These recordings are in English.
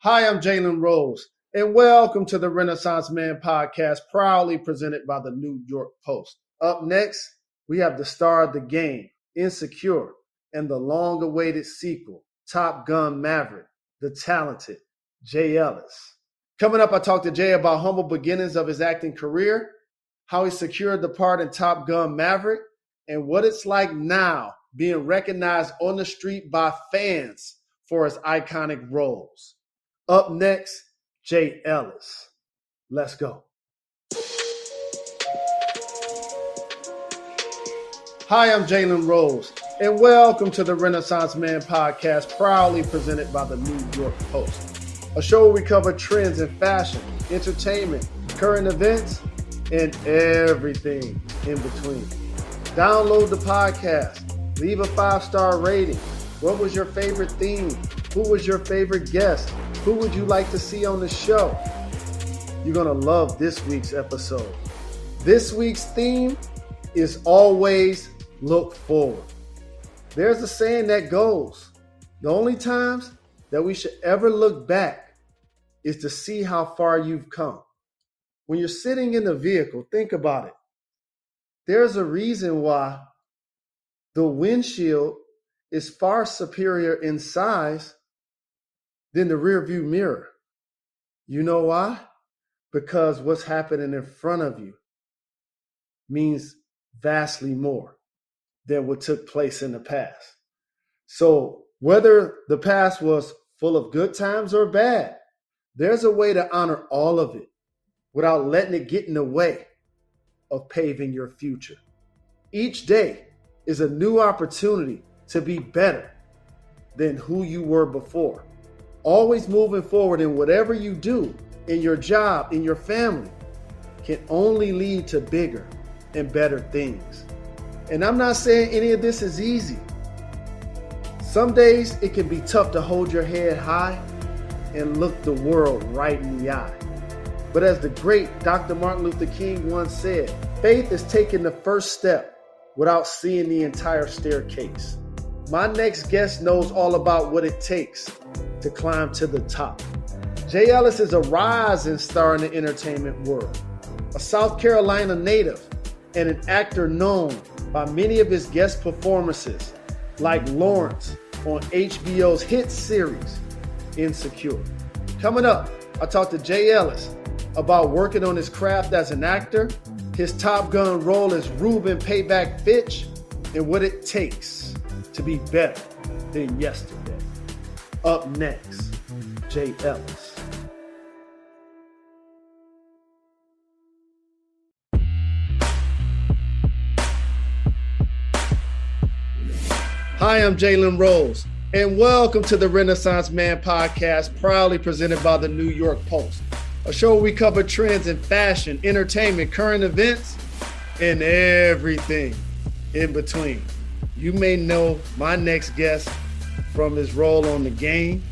Hi, I'm Jalen Rose, and welcome to the Renaissance Man podcast, proudly presented by the New York Post. Up next, we have the star of the game, Insecure, and the long awaited sequel, Top Gun Maverick, the talented Jay Ellis. Coming up, I talked to Jay about humble beginnings of his acting career, how he secured the part in Top Gun Maverick, and what it's like now being recognized on the street by fans for his iconic roles. Up next, Jay Ellis. Let's go. Hi, I'm Jalen Rose, and welcome to the Renaissance Man podcast, proudly presented by the New York Post, a show where we cover trends in fashion, entertainment, current events, and everything in between. Download the podcast, leave a five star rating. What was your favorite theme? Who was your favorite guest? Who would you like to see on the show? You're going to love this week's episode. This week's theme is always look forward. There's a saying that goes the only times that we should ever look back is to see how far you've come. When you're sitting in the vehicle, think about it. There's a reason why the windshield is far superior in size than the rear view mirror. You know why? Because what's happening in front of you means vastly more than what took place in the past. So, whether the past was full of good times or bad, there's a way to honor all of it without letting it get in the way of paving your future. Each day is a new opportunity to be better than who you were before. Always moving forward in whatever you do, in your job, in your family, can only lead to bigger and better things. And I'm not saying any of this is easy. Some days it can be tough to hold your head high and look the world right in the eye. But as the great Dr. Martin Luther King once said, faith is taking the first step without seeing the entire staircase. My next guest knows all about what it takes to climb to the top. Jay Ellis is a rising star in the entertainment world, a South Carolina native, and an actor known by many of his guest performances, like Lawrence on HBO's hit series, Insecure. Coming up, I talked to Jay Ellis about working on his craft as an actor, his Top Gun role as Reuben Payback Fitch, and what it takes to be better than yesterday. Up next, Jay Ellis. Hi, I'm Jalen Rose, and welcome to the Renaissance Man podcast, proudly presented by the New York Post, a show where we cover trends in fashion, entertainment, current events, and everything in between. You may know my next guest from his role on the game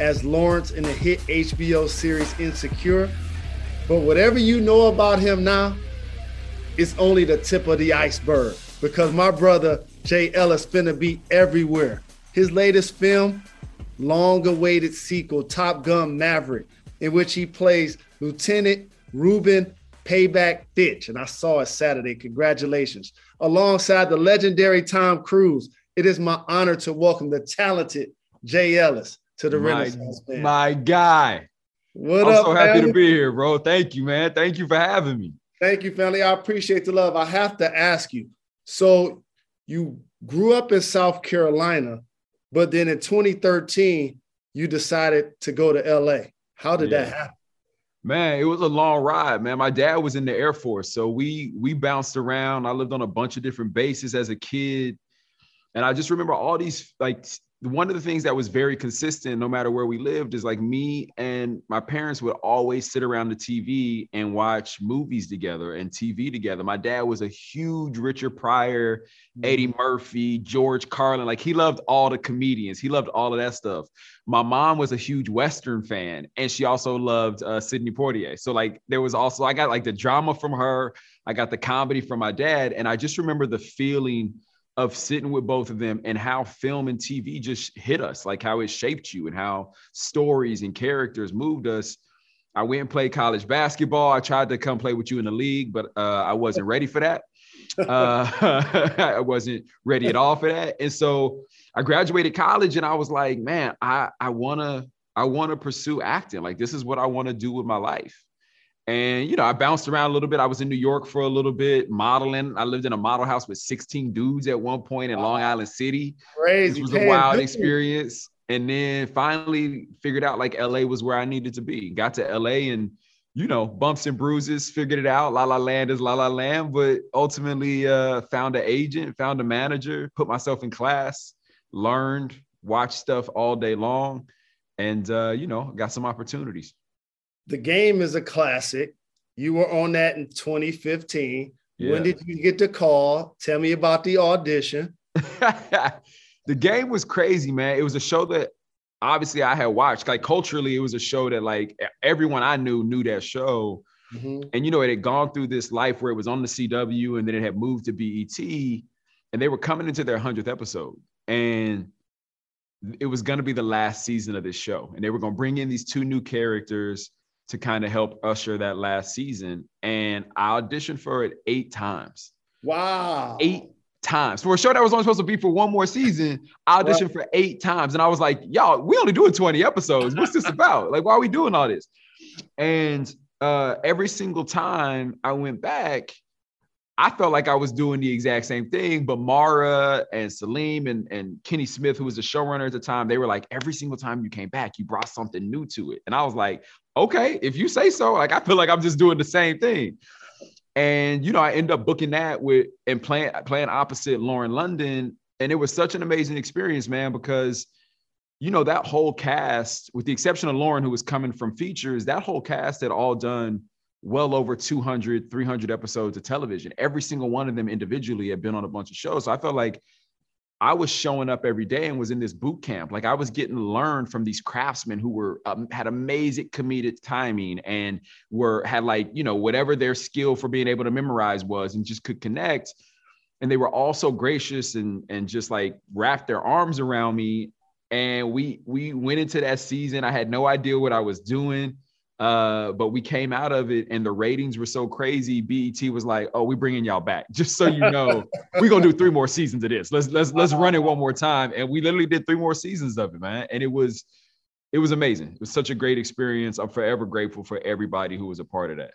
as Lawrence in the hit HBO series Insecure. But whatever you know about him now, it's only the tip of the iceberg because my brother Jay Ellis finna be everywhere. His latest film, long awaited sequel, Top Gun Maverick, in which he plays Lieutenant Reuben Payback Fitch. And I saw it Saturday. Congratulations. Alongside the legendary Tom Cruise, it is my honor to welcome the talented Jay Ellis to the my, Renaissance. My guy. What I'm up, so happy family? to be here, bro. Thank you, man. Thank you for having me. Thank you, family. I appreciate the love. I have to ask you. So you grew up in South Carolina, but then in 2013, you decided to go to LA. How did that happen? Man, it was a long ride, man. My dad was in the Air Force, so we we bounced around. I lived on a bunch of different bases as a kid. And I just remember all these like one of the things that was very consistent no matter where we lived is like me and my parents would always sit around the TV and watch movies together and TV together. My dad was a huge Richard Pryor, Eddie mm-hmm. Murphy, George Carlin. Like he loved all the comedians. He loved all of that stuff. My mom was a huge Western fan and she also loved uh, Sidney Poitier. So like there was also, I got like the drama from her. I got the comedy from my dad. And I just remember the feeling of sitting with both of them and how film and TV just hit us, like how it shaped you and how stories and characters moved us. I went and played college basketball. I tried to come play with you in the league, but uh, I wasn't ready for that. Uh, I wasn't ready at all for that. And so I graduated college and I was like, man, I, I wanna, I wanna pursue acting. Like this is what I wanna do with my life. And you know, I bounced around a little bit. I was in New York for a little bit, modeling. I lived in a model house with 16 dudes at one point in Long Island City. Crazy. It was a wild experience. And then finally figured out like LA was where I needed to be. Got to LA and you know, bumps and bruises, figured it out. La La Land is La La Land, but ultimately uh, found an agent, found a manager, put myself in class, learned, watched stuff all day long, and uh, you know, got some opportunities. The game is a classic. You were on that in 2015. Yeah. When did you get the call? Tell me about the audition. the game was crazy, man. It was a show that obviously I had watched. Like culturally, it was a show that like everyone I knew knew that show. Mm-hmm. And you know, it had gone through this life where it was on the CW and then it had moved to BET, and they were coming into their hundredth episode. And it was going to be the last season of this show, and they were going to bring in these two new characters to kind of help usher that last season. And I auditioned for it eight times. Wow. Eight times. For a show that was only supposed to be for one more season, I auditioned right. for eight times. And I was like, y'all, we only doing 20 episodes. What's this about? Like, why are we doing all this? And uh, every single time I went back, I felt like I was doing the exact same thing, but Mara and Salim and, and Kenny Smith, who was the showrunner at the time, they were like, every single time you came back, you brought something new to it. And I was like, okay, if you say so, like I feel like I'm just doing the same thing. And you know, I end up booking that with and playing playing opposite Lauren London. And it was such an amazing experience, man, because you know, that whole cast, with the exception of Lauren, who was coming from features, that whole cast had all done well over 200, 300 episodes of television. Every single one of them individually had been on a bunch of shows. So I felt like I was showing up every day and was in this boot camp. Like I was getting learned from these craftsmen who were um, had amazing comedic timing and were had like you know whatever their skill for being able to memorize was and just could connect. And they were all so gracious and and just like wrapped their arms around me. And we we went into that season. I had no idea what I was doing. Uh, but we came out of it and the ratings were so crazy. BET was like, "Oh, we bringing y'all back, just so you know, we're gonna do three more seasons of this. Let's let's let's run it one more time." And we literally did three more seasons of it, man. And it was it was amazing. It was such a great experience. I'm forever grateful for everybody who was a part of that.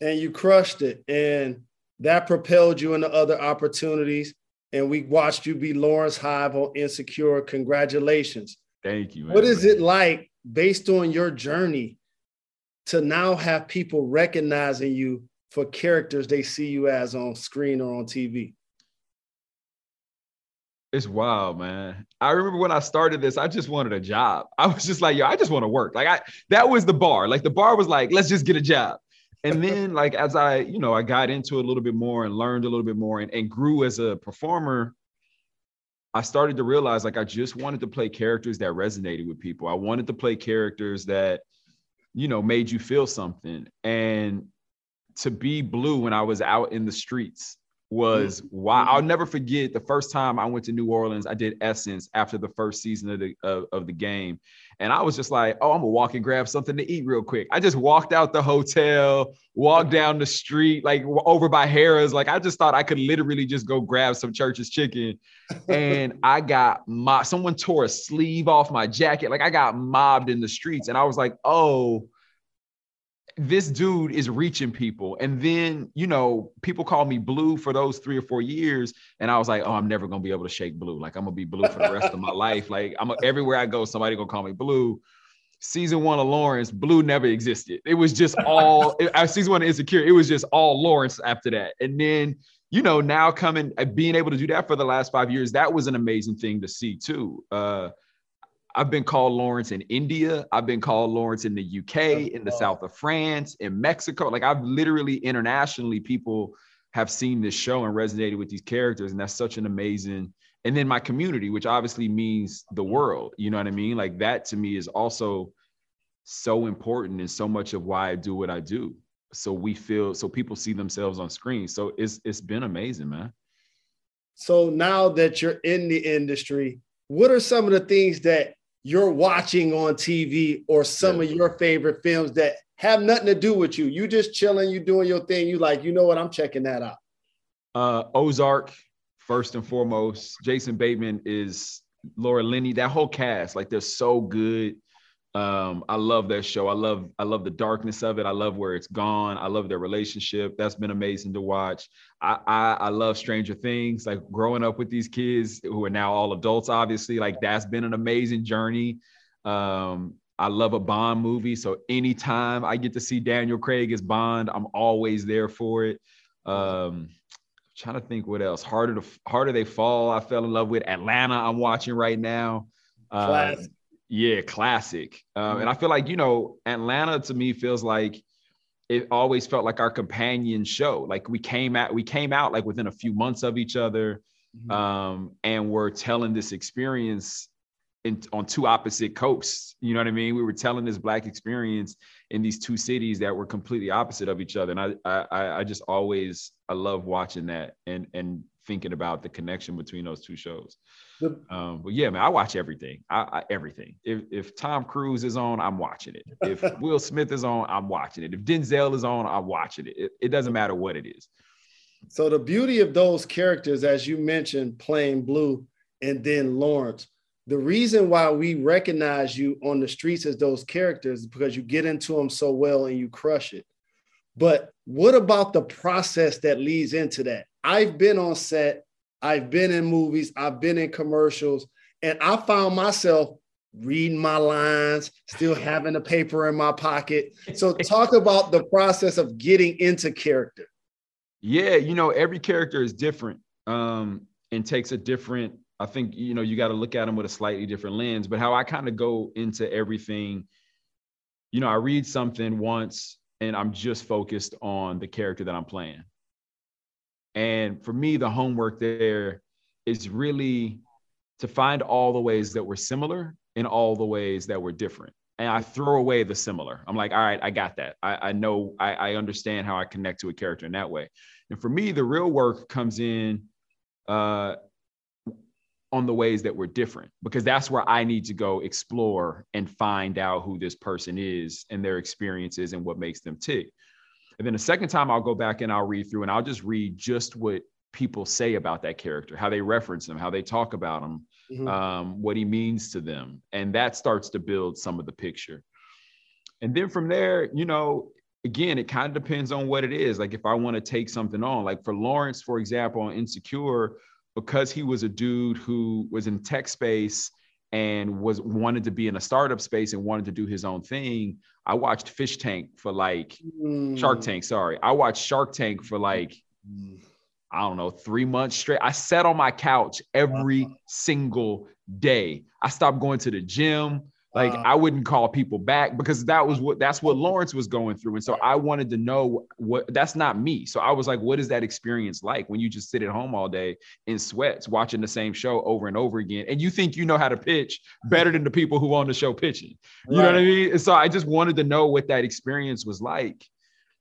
And you crushed it, and that propelled you into other opportunities. And we watched you be Lawrence Hive on Insecure. Congratulations. Thank you. Man. What is it like based on your journey? To now have people recognizing you for characters they see you as on screen or on TV? It's wild, man. I remember when I started this, I just wanted a job. I was just like, yo, I just want to work. Like I that was the bar. Like the bar was like, let's just get a job. And then like as I, you know, I got into it a little bit more and learned a little bit more and, and grew as a performer, I started to realize like I just wanted to play characters that resonated with people. I wanted to play characters that you know, made you feel something. And to be blue when I was out in the streets was mm-hmm. why I'll never forget the first time I went to New Orleans. I did Essence after the first season of the of, of the game, and I was just like, "Oh, I'm gonna walk and grab something to eat real quick." I just walked out the hotel, walked down the street, like over by Harrah's. Like I just thought I could literally just go grab some Church's chicken, and I got my someone tore a sleeve off my jacket. Like I got mobbed in the streets, and I was like, "Oh." This dude is reaching people. And then, you know, people call me blue for those three or four years. And I was like, oh, I'm never gonna be able to shake blue. Like I'm gonna be blue for the rest of my life. Like I'm everywhere I go, somebody gonna call me blue. Season one of Lawrence, blue never existed. It was just all season one of Insecure. It was just all Lawrence after that. And then you know, now coming, uh, being able to do that for the last five years, that was an amazing thing to see too. Uh, I've been called Lawrence in India. I've been called Lawrence in the UK, in the south of France, in Mexico. Like I've literally internationally, people have seen this show and resonated with these characters. And that's such an amazing, and then my community, which obviously means the world, you know what I mean? Like that to me is also so important and so much of why I do what I do. So we feel, so people see themselves on screen. So it's, it's been amazing, man. So now that you're in the industry, what are some of the things that you're watching on TV or some yeah. of your favorite films that have nothing to do with you. You just chilling, you doing your thing. You like, you know what? I'm checking that out. Uh, Ozark, first and foremost. Jason Bateman is Laura Linney. That whole cast, like they're so good. Um, I love that show. I love I love the darkness of it. I love where it's gone. I love their relationship. That's been amazing to watch. I, I I love Stranger Things. Like growing up with these kids who are now all adults, obviously, like that's been an amazing journey. Um, I love a Bond movie, so anytime I get to see Daniel Craig as Bond, I'm always there for it. Um, trying to think what else. Harder to harder they fall. I fell in love with Atlanta. I'm watching right now. Uh, yeah, classic. Um, and I feel like, you know, Atlanta to me feels like it always felt like our companion show. Like we came out, we came out like within a few months of each other. Mm-hmm. Um, and we're telling this experience in, on two opposite coasts. You know what I mean? We were telling this black experience in these two cities that were completely opposite of each other. And I, I, I just always, I love watching that and, and thinking about the connection between those two shows. Um, but yeah, man, I watch everything. I, I, everything. If if Tom Cruise is on, I'm watching it. If Will Smith is on, I'm watching it. If Denzel is on, I'm watching it. it. It doesn't matter what it is. So the beauty of those characters, as you mentioned, playing Blue and then Lawrence, the reason why we recognize you on the streets as those characters is because you get into them so well and you crush it. But what about the process that leads into that? I've been on set I've been in movies, I've been in commercials, and I found myself reading my lines, still having the paper in my pocket. So, talk about the process of getting into character. Yeah, you know, every character is different um, and takes a different. I think you know you got to look at them with a slightly different lens. But how I kind of go into everything, you know, I read something once and I'm just focused on the character that I'm playing. And for me, the homework there is really to find all the ways that were similar and all the ways that were different. And I throw away the similar. I'm like, all right, I got that. I, I know, I, I understand how I connect to a character in that way. And for me, the real work comes in uh, on the ways that were different because that's where I need to go explore and find out who this person is and their experiences and what makes them tick. And then the second time I'll go back and I'll read through and I'll just read just what people say about that character, how they reference him, how they talk about him, mm-hmm. um, what he means to them. And that starts to build some of the picture. And then from there, you know, again, it kind of depends on what it is. Like if I want to take something on, like for Lawrence, for example, on Insecure, because he was a dude who was in tech space and was wanted to be in a startup space and wanted to do his own thing. I watched Fish Tank for like mm. Shark Tank, sorry. I watched Shark Tank for like mm. I don't know, 3 months straight. I sat on my couch every uh-huh. single day. I stopped going to the gym. Like uh, I wouldn't call people back because that was what that's what Lawrence was going through. And so I wanted to know what that's not me. So I was like, what is that experience like when you just sit at home all day in sweats watching the same show over and over again? And you think you know how to pitch better than the people who on the show pitching. You right. know what I mean? And so I just wanted to know what that experience was like.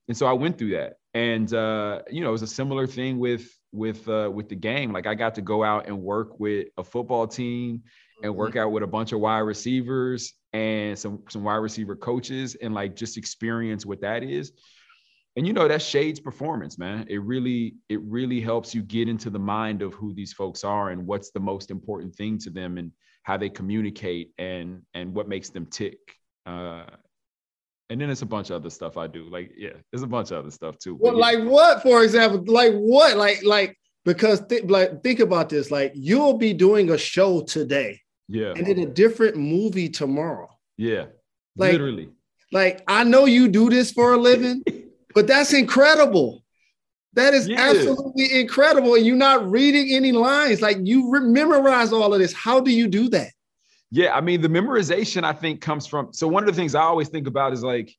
And so I went through that. And uh, you know, it was a similar thing with with uh with the game. Like I got to go out and work with a football team and mm-hmm. work out with a bunch of wide receivers and some some wide receiver coaches and like just experience what that is and you know that shades performance man it really it really helps you get into the mind of who these folks are and what's the most important thing to them and how they communicate and and what makes them tick uh and then it's a bunch of other stuff I do. Like, yeah, there's a bunch of other stuff too. Well, yeah. like what, for example? Like what? Like, like because th- like think about this. Like you'll be doing a show today, yeah. And in a different movie tomorrow. Yeah. Like, Literally. Like I know you do this for a living, but that's incredible. That is yeah. absolutely incredible. And you're not reading any lines. Like you re- memorize all of this. How do you do that? Yeah, I mean, the memorization I think comes from. So one of the things I always think about is like,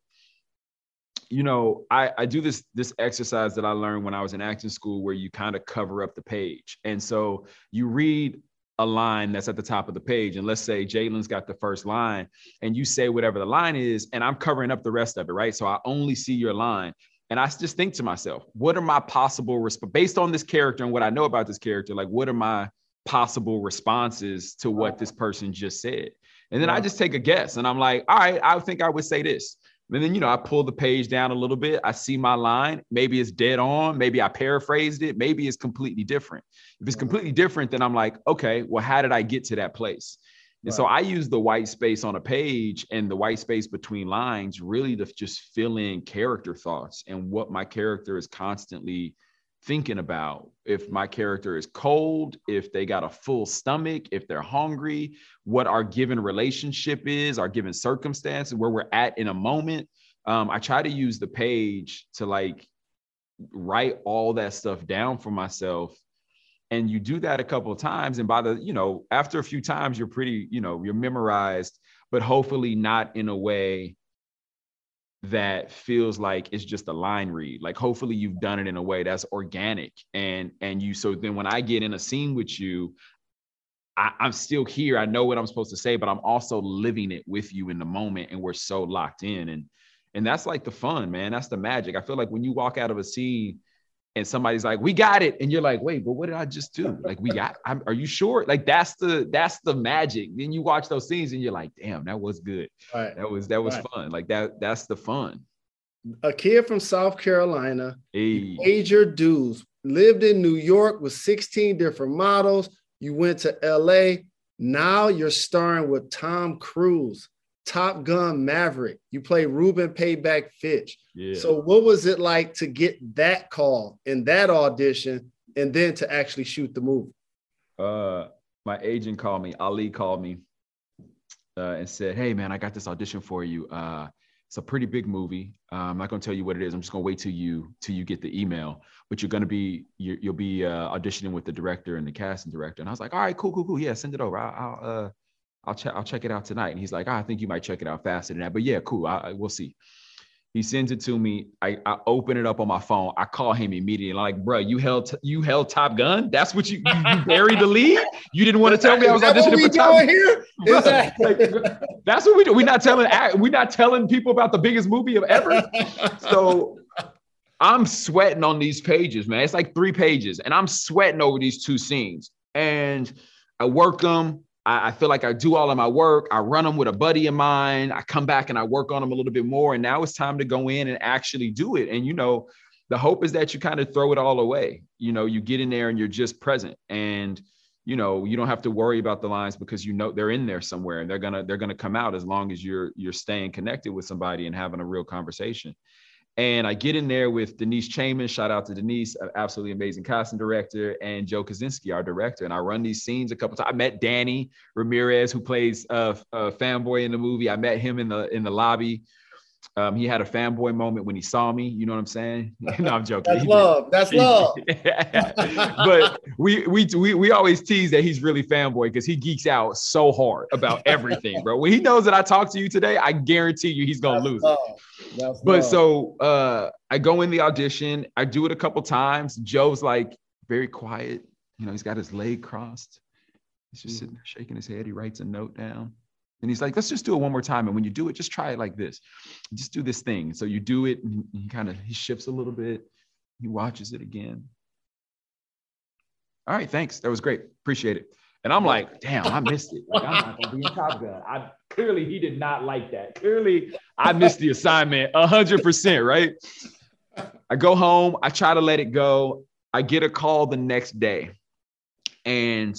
you know, I, I do this this exercise that I learned when I was in acting school where you kind of cover up the page. And so you read a line that's at the top of the page. And let's say Jalen's got the first line and you say whatever the line is, and I'm covering up the rest of it, right? So I only see your line. And I just think to myself, what are my possible resp- based on this character and what I know about this character, like what are my possible responses to what this person just said? And then I just take a guess and I'm like, all right, I think I would say this. And then, you know, I pull the page down a little bit. I see my line. Maybe it's dead on. Maybe I paraphrased it. Maybe it's completely different. If it's completely different, then I'm like, okay, well, how did I get to that place? And right. so I use the white space on a page and the white space between lines really to just fill in character thoughts and what my character is constantly thinking about. If my character is cold, if they got a full stomach, if they're hungry, what our given relationship is, our given circumstances, where we're at in a moment. Um, I try to use the page to like write all that stuff down for myself and you do that a couple of times and by the you know after a few times you're pretty you know you're memorized but hopefully not in a way that feels like it's just a line read. Like hopefully you've done it in a way that's organic. And and you so then when i get in a scene with you I, i'm still here. I know what i'm supposed to say but i'm also living it with you in the moment and we're so locked in. And and that's like the fun man. That's the magic. I feel like when you walk out of a scene and somebody's like, "We got it," and you're like, "Wait, but what did I just do? Like, we got? I'm, are you sure? Like, that's the that's the magic." Then you watch those scenes and you're like, "Damn, that was good. Right. That was that was right. fun. Like that that's the fun." A kid from South Carolina, hey. major dues, lived in New York with 16 different models. You went to LA. Now you're starring with Tom Cruise. Top Gun Maverick. You play Reuben Payback Fitch. Yeah. So what was it like to get that call in that audition and then to actually shoot the movie? Uh, my agent called me. Ali called me uh, and said, "Hey man, I got this audition for you. Uh, it's a pretty big movie. Uh, I'm not going to tell you what it is. I'm just going to wait till you till you get the email. But you're going to be you, will be uh, auditioning with the director and the casting director." And I was like, "All right, cool, cool, cool. Yeah, send it over. I'll, I'll uh, I'll check I'll check it out tonight. And he's like, oh, I think you might check it out faster than that. But yeah, cool. I, I, we'll see. He sends it to me. I, I open it up on my phone. I call him immediately. I'm like, bro, you held you held Top Gun. That's what you you, you buried the lead. You didn't want to tell me I was auditioning for Top Gun. Here? Bro, that- like, that's what we do. We're not telling we're not telling people about the biggest movie of ever. So I'm sweating on these pages, man. It's like three pages, and I'm sweating over these two scenes. And I work them. I, I, feel like I do all of my work. I run them with a buddy of mine. I come back and I work on them a little bit more. And now it's time to go in and actually do it. And, you know, the hope is that you kind of throw it all away. You know, you get in there and you're just present. And, you know, you don't have to worry about the lines because you know they're in there somewhere and they're gonna they're gonna come out as long as you're you're staying connected with somebody and having a real conversation. And I get in there with Denise Chamian. Shout out to Denise, absolutely amazing casting director, and Joe Kosinski, our director. And I run these scenes a couple times. I met Danny Ramirez, who plays a, a fanboy in the movie. I met him in the in the lobby. Um, he had a fanboy moment when he saw me. You know what I'm saying? no, I'm joking. That's love. That's love. but we, we we we always tease that he's really fanboy because he geeks out so hard about everything, bro. When he knows that I talked to you today, I guarantee you he's gonna That's lose love. it. That's but love. so uh, I go in the audition. I do it a couple times. Joe's like very quiet. You know, he's got his leg crossed. He's just mm. sitting there shaking his head. He writes a note down. And he's like, let's just do it one more time. And when you do it, just try it like this. Just do this thing. So you do it, and he kind of he shifts a little bit. He watches it again. All right, thanks. That was great. Appreciate it. And I'm like, damn, I missed it. Like, I'm not gonna be in Top Gun. I clearly he did not like that. Clearly, I missed the assignment hundred percent, right? I go home, I try to let it go. I get a call the next day, and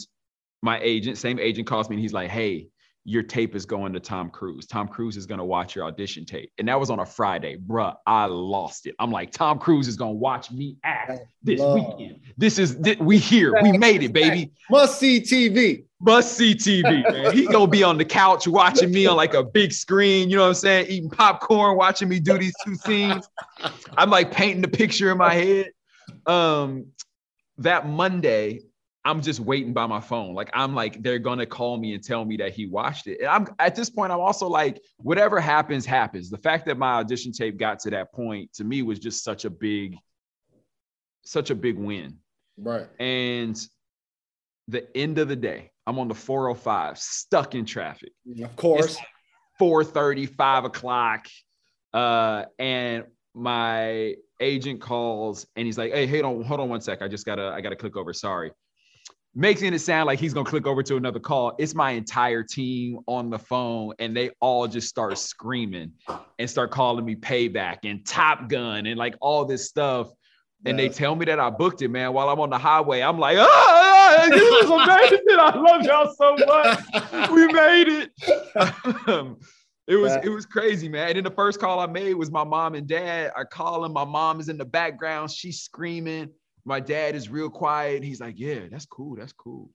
my agent, same agent, calls me and he's like, Hey, your tape is going to Tom Cruise. Tom Cruise is going to watch your audition tape. And that was on a Friday. Bruh, I lost it. I'm like, Tom Cruise is going to watch me act this Love. weekend. This is, we here. We made it, baby. Must see TV. Must see TV, man. He going to be on the couch watching me on like a big screen. You know what I'm saying? Eating popcorn, watching me do these two scenes. I'm like painting the picture in my head. um, that Monday, I'm just waiting by my phone. Like I'm like, they're gonna call me and tell me that he watched it. And I'm at this point, I'm also like, whatever happens, happens. The fact that my audition tape got to that point to me was just such a big, such a big win. Right. And the end of the day, I'm on the 405, stuck in traffic. Of course. 4:30, 5 o'clock. Uh, and my agent calls and he's like, hey, hey, on, hold on one sec. I just gotta, I gotta click over. Sorry making it sound like he's gonna click over to another call. It's my entire team on the phone, and they all just start screaming and start calling me payback and Top Gun and like all this stuff. And they tell me that I booked it, man. While I'm on the highway, I'm like, ah, this is amazing. I love y'all so much. We made it. It was it was crazy, man. And then the first call I made was my mom and dad. I call them. My mom is in the background. She's screaming. My dad is real quiet. He's like, yeah, that's cool. That's cool.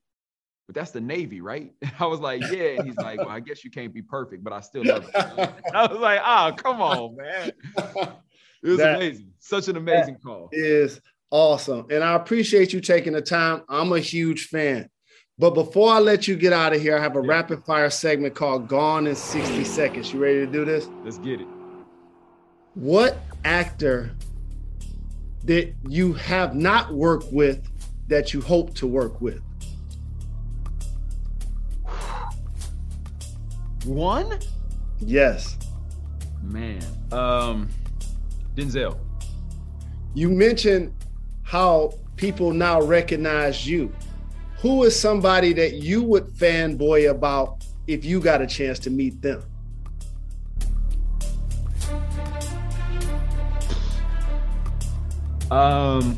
But that's the Navy, right? I was like, yeah. And he's like, well, I guess you can't be perfect, but I still love it. I was like, oh, come on, man. It was that, amazing. Such an amazing call. Is awesome. And I appreciate you taking the time. I'm a huge fan. But before I let you get out of here, I have a yeah. rapid fire segment called Gone in 60 Seconds. You ready to do this? Let's get it. What actor that you have not worked with that you hope to work with? One? Yes. Man. Um Denzel. You mentioned how people now recognize you. Who is somebody that you would fanboy about if you got a chance to meet them? Um,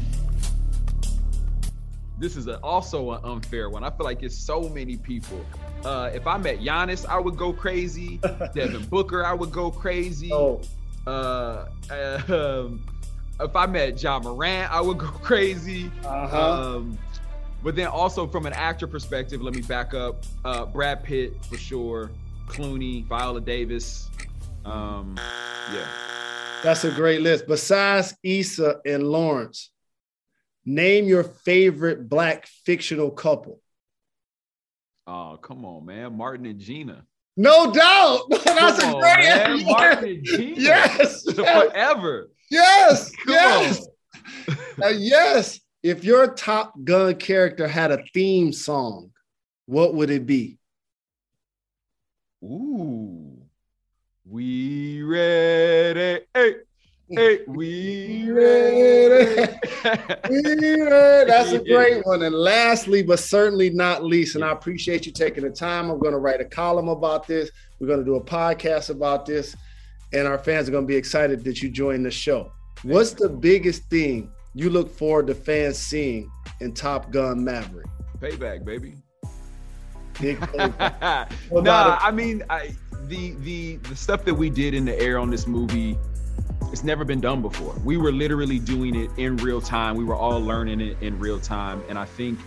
this is a, also an unfair one. I feel like it's so many people. Uh, if I met Giannis, I would go crazy. Devin Booker, I would go crazy. Oh. Uh, um, if I met Ja Morant, I would go crazy. Uh-huh. Um, but then also from an actor perspective, let me back up. Uh, Brad Pitt for sure, Clooney, Viola Davis. Um, yeah. That's a great list. Besides Issa and Lawrence, name your favorite black fictional couple. Oh, come on, man. Martin and Gina. No doubt. That's come a great on, man. Martin and Gina. Yes. yes. Forever. Yes. Come yes. uh, yes. If your Top Gun character had a theme song, what would it be? Ooh. We ready. Hey, hey, we ready. we ready. That's a great one. And lastly, but certainly not least, and I appreciate you taking the time. I'm going to write a column about this. We're going to do a podcast about this, and our fans are going to be excited that you joined the show. What's the biggest thing you look forward to fans seeing in Top Gun Maverick? Payback, baby. Big payback. nah, I mean, I the the the stuff that we did in the air on this movie it's never been done before. We were literally doing it in real time. We were all learning it in real time. And i think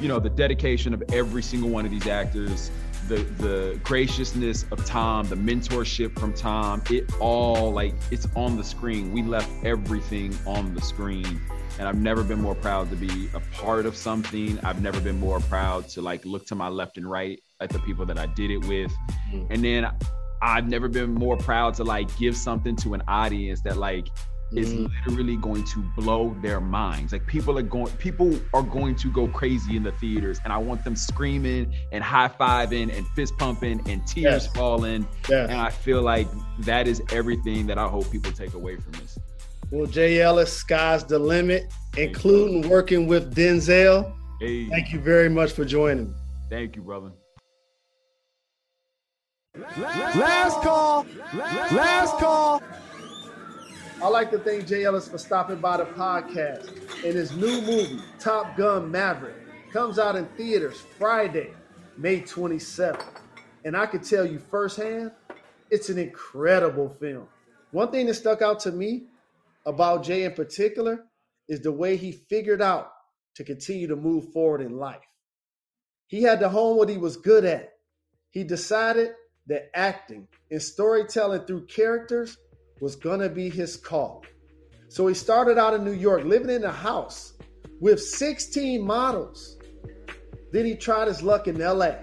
you know the dedication of every single one of these actors the the graciousness of tom the mentorship from tom it all like it's on the screen. We left everything on the screen. And I've never been more proud to be a part of something. I've never been more proud to like look to my left and right at the people that I did it with. Mm-hmm. And then I've never been more proud to like give something to an audience that like mm-hmm. is literally going to blow their minds. Like people are going people are going to go crazy in the theaters and I want them screaming and high-fiving and fist pumping and tears yes. falling. Yes. And I feel like that is everything that I hope people take away from this. Well, Jay Ellis, sky's the limit, including working with Denzel. Hey. Thank you very much for joining. Thank you, brother. Last call. Last call. I'd like to thank Jay Ellis for stopping by the podcast. And his new movie, Top Gun Maverick, comes out in theaters Friday, May 27th. And I can tell you firsthand, it's an incredible film. One thing that stuck out to me about Jay in particular is the way he figured out to continue to move forward in life. He had to hone what he was good at. He decided that acting and storytelling through characters was going to be his call. So he started out in New York, living in a house with 16 models. Then he tried his luck in LA.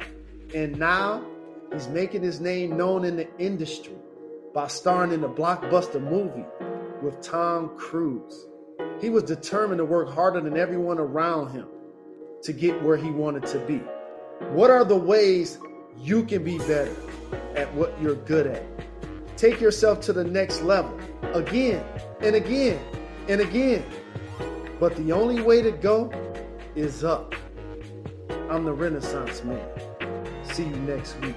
And now he's making his name known in the industry by starring in a blockbuster movie with Tom Cruise. He was determined to work harder than everyone around him to get where he wanted to be. What are the ways you can be better at what you're good at? Take yourself to the next level again and again and again. But the only way to go is up. I'm the Renaissance Man. See you next week.